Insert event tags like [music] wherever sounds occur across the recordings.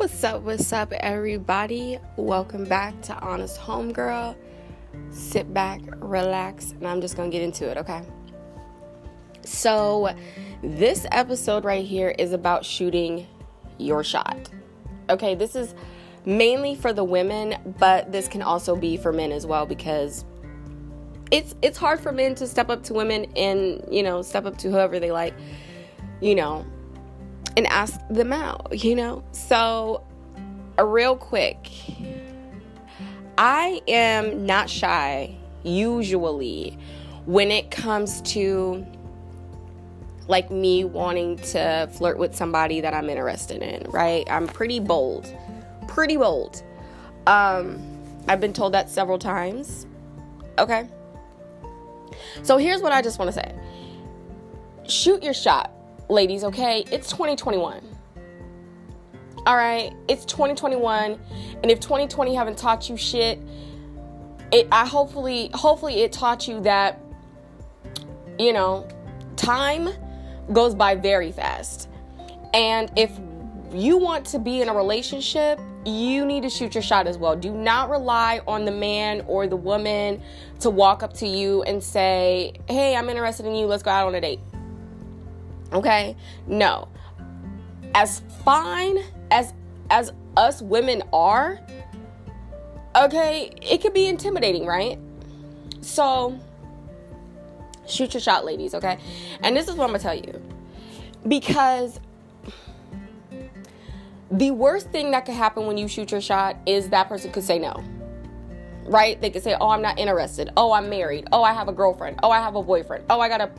What's up? What's up, everybody? Welcome back to Honest Homegirl. Sit back, relax, and I'm just gonna get into it, okay? So, this episode right here is about shooting your shot. Okay, this is mainly for the women, but this can also be for men as well because it's it's hard for men to step up to women and, you know, step up to whoever they like, you know, and ask them out, you know? So, real quick, I am not shy usually when it comes to like me wanting to flirt with somebody that I'm interested in, right? I'm pretty bold. Pretty bold. Um I've been told that several times. Okay? So here's what I just want to say. Shoot your shot ladies, okay? It's 2021. All right, it's 2021, and if 2020 haven't taught you shit, it I hopefully hopefully it taught you that you know, time goes by very fast. And if you want to be in a relationship, you need to shoot your shot as well. Do not rely on the man or the woman to walk up to you and say, "Hey, I'm interested in you. Let's go out on a date." Okay? No. As fine as as us women are, okay, it could be intimidating, right? So shoot your shot, ladies, okay? And this is what I'm gonna tell you. Because the worst thing that could happen when you shoot your shot is that person could say no. Right? They could say, Oh, I'm not interested. Oh, I'm married. Oh, I have a girlfriend. Oh, I have a boyfriend. Oh, I got a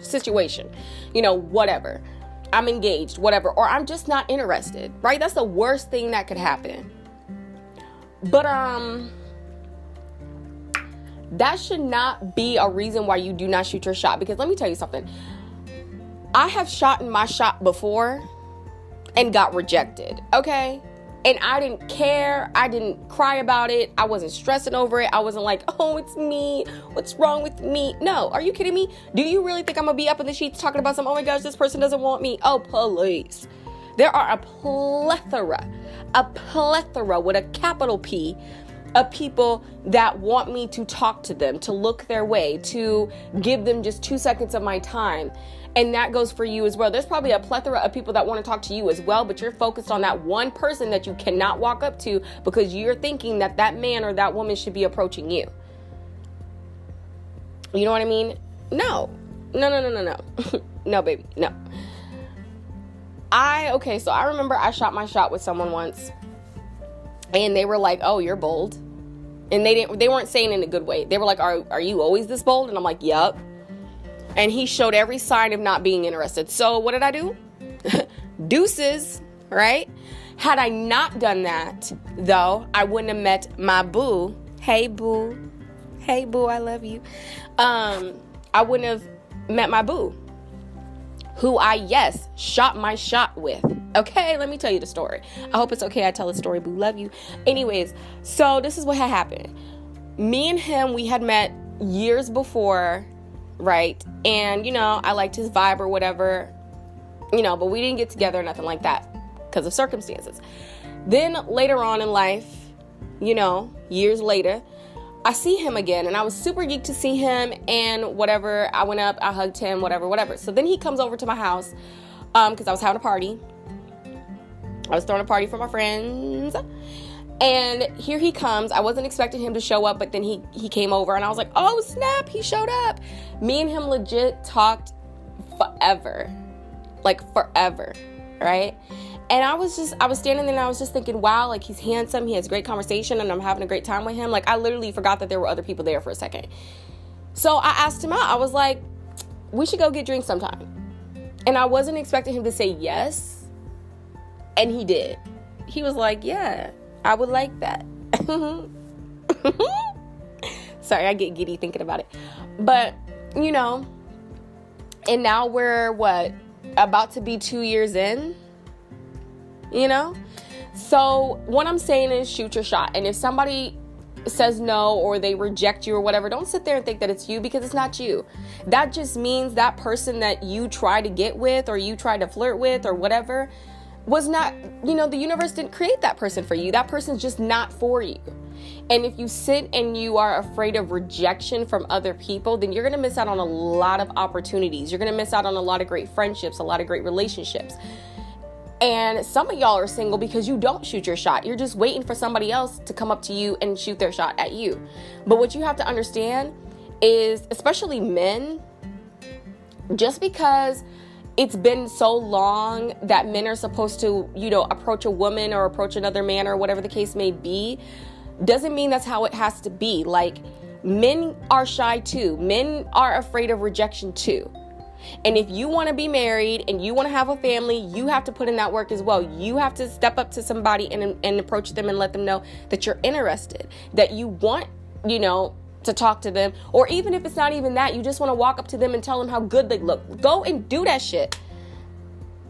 situation, you know, whatever. I'm engaged, whatever, or I'm just not interested, right? That's the worst thing that could happen. But um that should not be a reason why you do not shoot your shot because let me tell you something. I have shot in my shot before and got rejected, okay? And I didn't care. I didn't cry about it. I wasn't stressing over it. I wasn't like, [laughs] oh, it's me. What's wrong with me? No, are you kidding me? Do you really think I'm gonna be up in the sheets talking about some, oh my gosh, this person doesn't want me? Oh, please. There are a plethora, a plethora with a capital P of people that want me to talk to them, to look their way, to give them just two seconds of my time. And that goes for you as well. There's probably a plethora of people that want to talk to you as well, but you're focused on that one person that you cannot walk up to because you're thinking that that man or that woman should be approaching you. You know what I mean? No. No, no, no, no, no. [laughs] no, baby. No. I, okay, so I remember I shot my shot with someone once and they were like, "Oh, you're bold." And they didn't they weren't saying in a good way. They were like, "Are are you always this bold?" And I'm like, "Yup." and he showed every sign of not being interested. So, what did I do? [laughs] Deuces, right? Had I not done that, though, I wouldn't have met my boo. Hey, boo. Hey, boo, I love you. Um, I wouldn't have met my boo, who I, yes, shot my shot with. Okay, let me tell you the story. I hope it's okay. I tell the story, boo. Love you. Anyways, so this is what had happened. Me and him, we had met years before right? And, you know, I liked his vibe or whatever, you know, but we didn't get together or nothing like that because of circumstances. Then later on in life, you know, years later, I see him again and I was super geeked to see him and whatever. I went up, I hugged him, whatever, whatever. So then he comes over to my house because um, I was having a party. I was throwing a party for my friends and here he comes. I wasn't expecting him to show up, but then he he came over and I was like, "Oh, snap, he showed up." Me and him legit talked forever. Like forever, right? And I was just I was standing there and I was just thinking, "Wow, like he's handsome, he has great conversation and I'm having a great time with him." Like I literally forgot that there were other people there for a second. So I asked him out. I was like, "We should go get drinks sometime." And I wasn't expecting him to say yes. And he did. He was like, "Yeah." I would like that. [laughs] Sorry, I get giddy thinking about it. But, you know, and now we're what? About to be two years in? You know? So, what I'm saying is shoot your shot. And if somebody says no or they reject you or whatever, don't sit there and think that it's you because it's not you. That just means that person that you try to get with or you try to flirt with or whatever was not, you know, the universe didn't create that person for you. That person's just not for you. And if you sit and you are afraid of rejection from other people, then you're going to miss out on a lot of opportunities. You're going to miss out on a lot of great friendships, a lot of great relationships. And some of y'all are single because you don't shoot your shot. You're just waiting for somebody else to come up to you and shoot their shot at you. But what you have to understand is, especially men, just because it's been so long that men are supposed to, you know, approach a woman or approach another man or whatever the case may be, doesn't mean that's how it has to be. Like, men are shy too, men are afraid of rejection too. And if you want to be married and you want to have a family, you have to put in that work as well. You have to step up to somebody and, and approach them and let them know that you're interested, that you want, you know, to talk to them. Or even if it's not even that, you just want to walk up to them and tell them how good they look. Go and do that shit.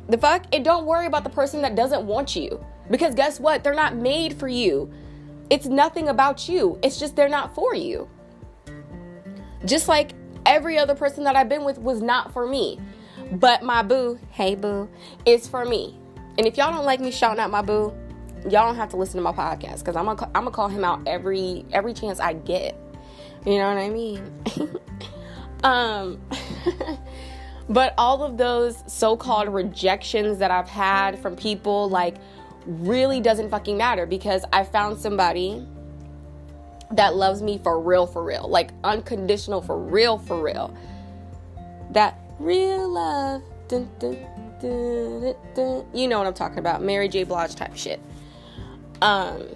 The fuck? And don't worry about the person that doesn't want you. Because guess what? They're not made for you. It's nothing about you. It's just they're not for you. Just like every other person that I've been with was not for me. But my boo, hey boo, is for me. And if y'all don't like me shouting out my boo, y'all don't have to listen to my podcast because I'm gonna I'm gonna call him out every every chance I get. You know what I mean? [laughs] um, [laughs] but all of those so-called rejections that I've had from people, like, really doesn't fucking matter because I found somebody that loves me for real, for real, like unconditional, for real, for real. That real love, dun, dun, dun, you know what I'm talking about, Mary J. Blige type shit. Um,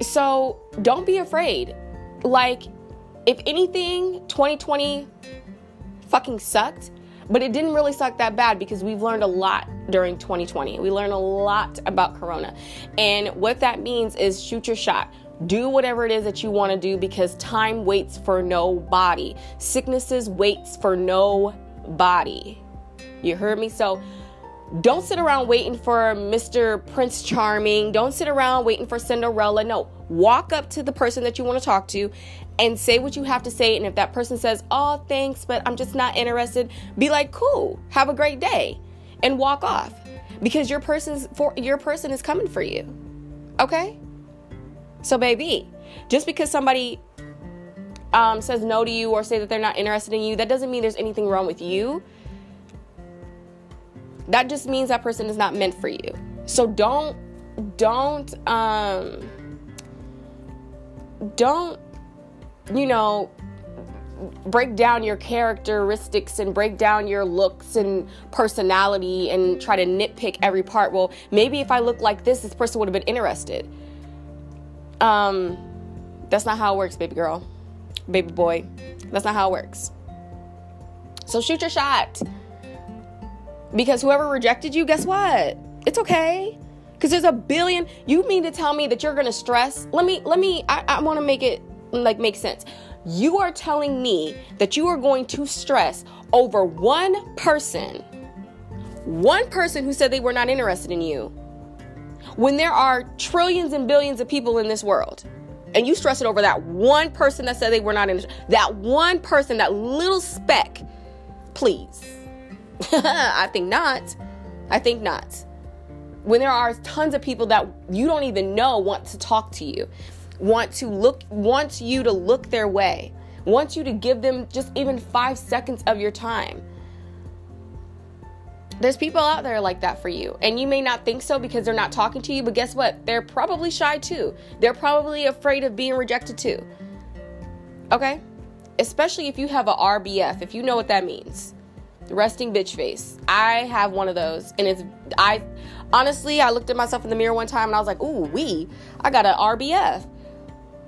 so don't be afraid. Like, if anything, 2020 fucking sucked, but it didn't really suck that bad because we've learned a lot during 2020. We learned a lot about Corona. And what that means is shoot your shot do whatever it is that you want to do because time waits for nobody. Sicknesses waits for nobody. You heard me? So don't sit around waiting for Mr. Prince Charming. Don't sit around waiting for Cinderella. No, walk up to the person that you want to talk to and say what you have to say. And if that person says, Oh, thanks, but I'm just not interested, be like, Cool, have a great day, and walk off because your person's for your person is coming for you. Okay? So, baby, just because somebody um, says no to you or say that they're not interested in you, that doesn't mean there's anything wrong with you. That just means that person is not meant for you. So don't, don't, um, don't, you know, break down your characteristics and break down your looks and personality and try to nitpick every part. Well, maybe if I look like this, this person would have been interested. Um, that's not how it works, baby girl, baby boy. That's not how it works. So shoot your shot. Because whoever rejected you, guess what? It's okay. Because there's a billion. You mean to tell me that you're gonna stress? Let me, let me, I, I wanna make it like make sense. You are telling me that you are going to stress over one person, one person who said they were not interested in you when there are trillions and billions of people in this world and you stress it over that one person that said they were not interested, that one person that little speck please. [laughs] I think not. I think not. When there are tons of people that you don't even know want to talk to you want to look wants you to look their way wants you to give them just even five seconds of your time there's people out there like that for you. And you may not think so because they're not talking to you, but guess what? They're probably shy too. They're probably afraid of being rejected too. Okay? Especially if you have a RBF, if you know what that means. Resting bitch face. I have one of those. And it's, I, honestly, I looked at myself in the mirror one time and I was like, ooh, we, I got an RBF.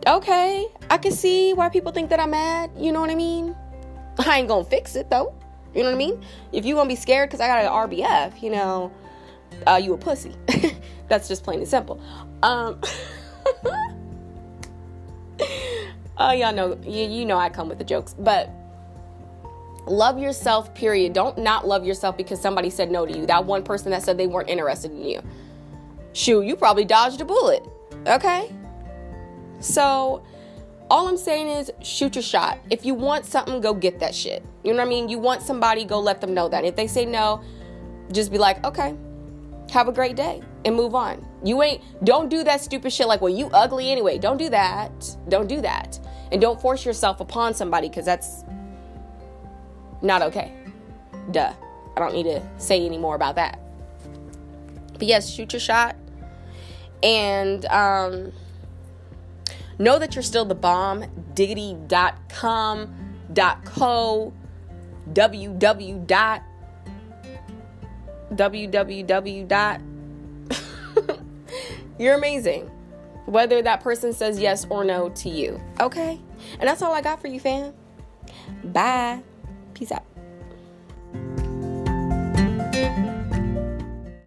Okay, I can see why people think that I'm mad. You know what I mean? I ain't gonna fix it though. You know what I mean? If you gonna be scared because I got an RBF, you know, uh, you a pussy. [laughs] That's just plain and simple. Um, [laughs] oh, y'all know, you, you know I come with the jokes, but love yourself, period. Don't not love yourself because somebody said no to you. That one person that said they weren't interested in you. Shoot, you probably dodged a bullet. Okay? So, all I'm saying is shoot your shot. If you want something, go get that shit. You know what I mean? You want somebody, go let them know that. If they say no, just be like, okay, have a great day and move on. You ain't, don't do that stupid shit like, well, you ugly anyway. Don't do that. Don't do that. And don't force yourself upon somebody because that's not okay. Duh. I don't need to say any more about that. But yes, shoot your shot. And um, know that you're still the bomb. Diggity.com, co, www. dot www. [laughs] dot You're amazing. Whether that person says yes or no to you. Okay? And that's all I got for you, fam. Bye. Peace out.